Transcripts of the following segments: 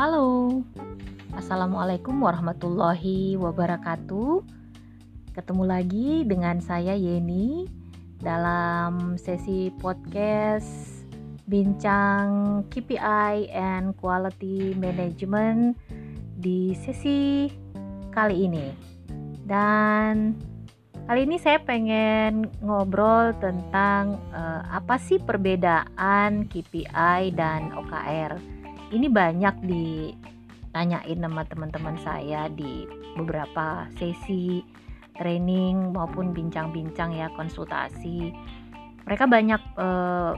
Halo, Assalamualaikum warahmatullahi wabarakatuh. Ketemu lagi dengan saya Yeni dalam sesi podcast bincang KPI and Quality Management di sesi kali ini. Dan kali ini saya pengen ngobrol tentang uh, apa sih perbedaan KPI dan OKR ini banyak ditanyain sama teman-teman saya di beberapa sesi training maupun bincang-bincang ya konsultasi mereka banyak eh,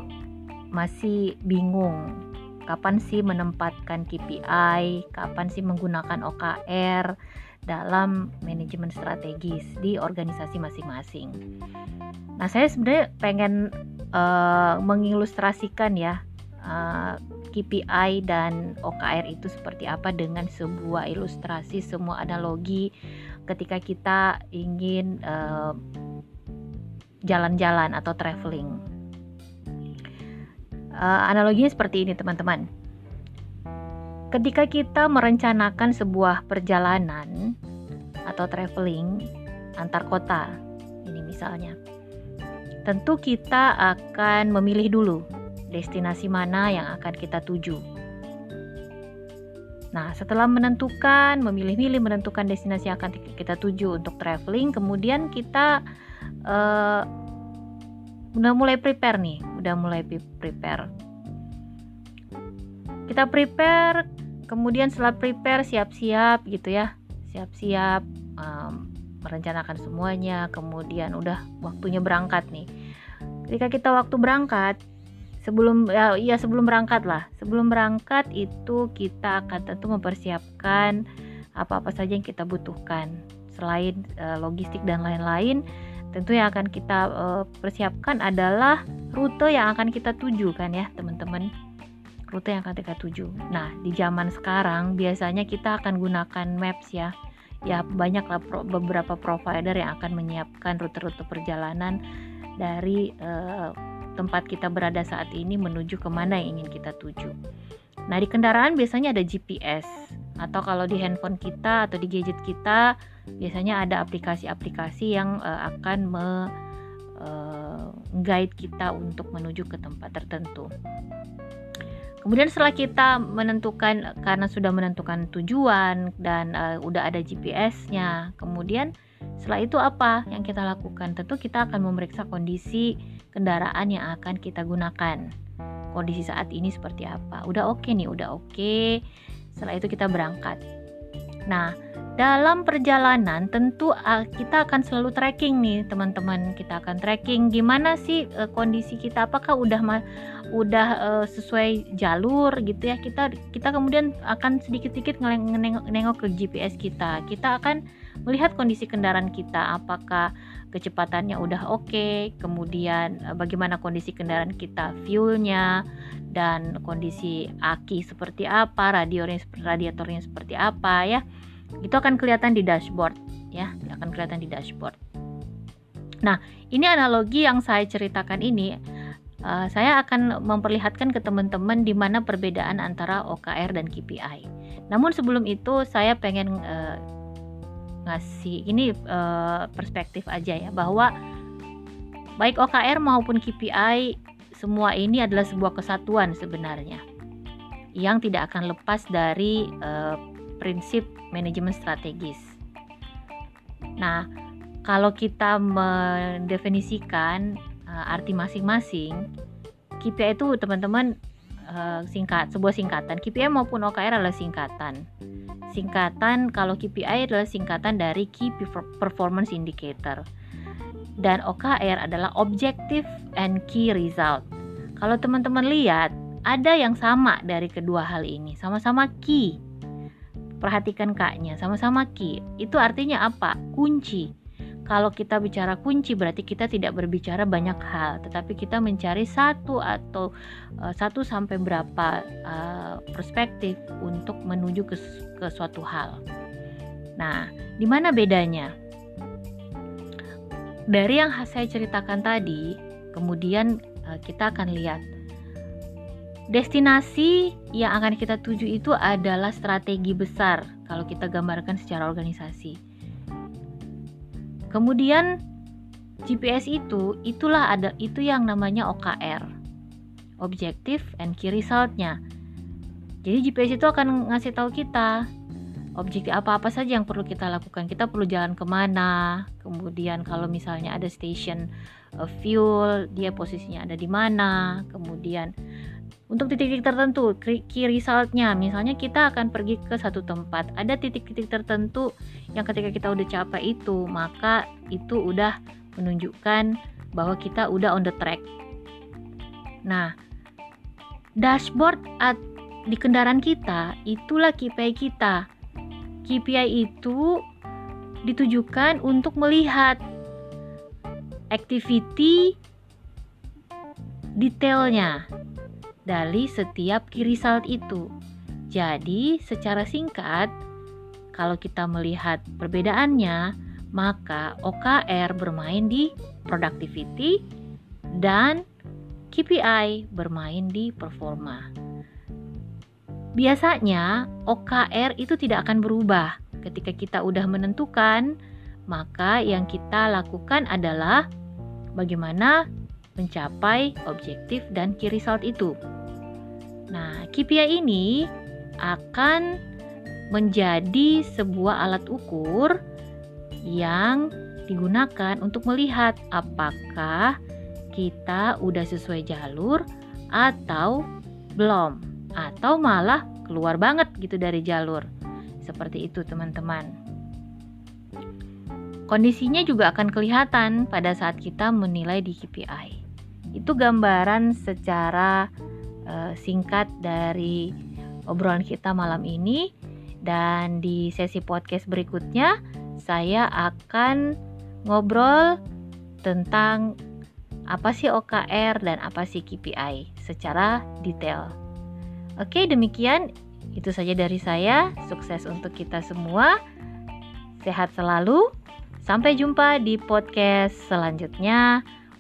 masih bingung kapan sih menempatkan KPI kapan sih menggunakan OKR dalam manajemen strategis di organisasi masing-masing. Nah, saya sebenarnya pengen uh, mengilustrasikan ya uh, KPI dan OKR itu seperti apa dengan sebuah ilustrasi, semua analogi ketika kita ingin jalan jalan-jalan atau traveling. Uh, analoginya seperti ini teman-teman. Ketika kita merencanakan sebuah perjalanan atau traveling antar kota, ini misalnya, tentu kita akan memilih dulu destinasi mana yang akan kita tuju. Nah, setelah menentukan, memilih-milih menentukan destinasi yang akan kita tuju untuk traveling, kemudian kita uh, udah mulai prepare nih, udah mulai prepare. Kita prepare, kemudian setelah prepare siap-siap gitu ya, siap-siap um, merencanakan semuanya, kemudian udah waktunya berangkat nih. Ketika kita waktu berangkat, sebelum ya, ya sebelum berangkat lah. Sebelum berangkat itu kita akan tentu mempersiapkan apa-apa saja yang kita butuhkan. Selain uh, logistik dan lain-lain tentu yang akan kita uh, persiapkan adalah rute yang akan kita tuju kan ya teman-teman. Rute yang akan kita tuju. Nah di zaman sekarang biasanya kita akan gunakan maps ya. Ya banyaklah pro, beberapa provider yang akan menyiapkan rute-rute perjalanan dari uh, tempat kita berada saat ini menuju ke mana yang ingin kita tuju. Nah di kendaraan biasanya ada GPS atau kalau di handphone kita atau di gadget kita biasanya ada aplikasi-aplikasi yang uh, akan me uh, guide kita untuk menuju ke tempat tertentu. Kemudian setelah kita menentukan karena sudah menentukan tujuan dan uh, udah ada GPS-nya, kemudian setelah itu apa yang kita lakukan? Tentu kita akan memeriksa kondisi kendaraan yang akan kita gunakan. Kondisi saat ini seperti apa? Udah oke okay nih, udah oke. Okay. Setelah itu kita berangkat. Nah, dalam perjalanan tentu uh, kita akan selalu tracking nih teman-teman kita akan tracking gimana sih uh, kondisi kita apakah udah udah uh, sesuai jalur gitu ya kita kita kemudian akan sedikit-sedikit nengok ke GPS kita kita akan melihat kondisi kendaraan kita apakah kecepatannya udah oke okay, kemudian bagaimana kondisi kendaraan kita fuelnya dan kondisi aki seperti apa radiatornya radiatornya seperti apa ya. Itu akan kelihatan di dashboard ya. Akan kelihatan di dashboard. Nah ini analogi yang saya ceritakan ini uh, saya akan memperlihatkan ke teman-teman di mana perbedaan antara OKR dan KPI namun sebelum itu saya pengen uh, ngasih ini uh, perspektif aja ya bahwa baik OKR maupun KPI semua ini adalah sebuah kesatuan sebenarnya yang tidak akan lepas dari uh, prinsip manajemen strategis. Nah, kalau kita mendefinisikan uh, arti masing-masing, KPI itu teman-teman uh, singkat, sebuah singkatan. KPI maupun OKR adalah singkatan. Singkatan kalau KPI adalah singkatan dari Key Performance Indicator. Dan OKR adalah Objective and Key Result. Kalau teman-teman lihat, ada yang sama dari kedua hal ini, sama-sama key Perhatikan kaknya, sama-sama key. Itu artinya apa? Kunci. Kalau kita bicara kunci berarti kita tidak berbicara banyak hal, tetapi kita mencari satu atau uh, satu sampai berapa uh, perspektif untuk menuju ke, ke suatu hal. Nah, di mana bedanya? Dari yang saya ceritakan tadi, kemudian uh, kita akan lihat Destinasi yang akan kita tuju itu adalah strategi besar kalau kita gambarkan secara organisasi. Kemudian GPS itu itulah ada itu yang namanya OKR. Objective and Key Resultnya. Jadi GPS itu akan ngasih tahu kita objektif apa-apa saja yang perlu kita lakukan. Kita perlu jalan ke mana, kemudian kalau misalnya ada station uh, fuel, dia posisinya ada di mana, kemudian untuk titik-titik tertentu, key resultnya, misalnya kita akan pergi ke satu tempat, ada titik-titik tertentu yang ketika kita udah capai itu, maka itu udah menunjukkan bahwa kita udah on the track. Nah, dashboard at, di kendaraan kita itulah KPI kita. KPI itu ditujukan untuk melihat activity detailnya dari setiap result itu. Jadi, secara singkat, kalau kita melihat perbedaannya, maka OKR bermain di productivity dan KPI bermain di performa. Biasanya OKR itu tidak akan berubah ketika kita udah menentukan, maka yang kita lakukan adalah bagaimana mencapai objektif dan key result itu. Nah, KPI ini akan menjadi sebuah alat ukur yang digunakan untuk melihat apakah kita udah sesuai jalur atau belum atau malah keluar banget gitu dari jalur. Seperti itu, teman-teman. Kondisinya juga akan kelihatan pada saat kita menilai di KPI. Itu gambaran secara uh, singkat dari obrolan kita malam ini dan di sesi podcast berikutnya saya akan ngobrol tentang apa sih OKR dan apa sih KPI secara detail. Oke, demikian itu saja dari saya. Sukses untuk kita semua. Sehat selalu. Sampai jumpa di podcast selanjutnya.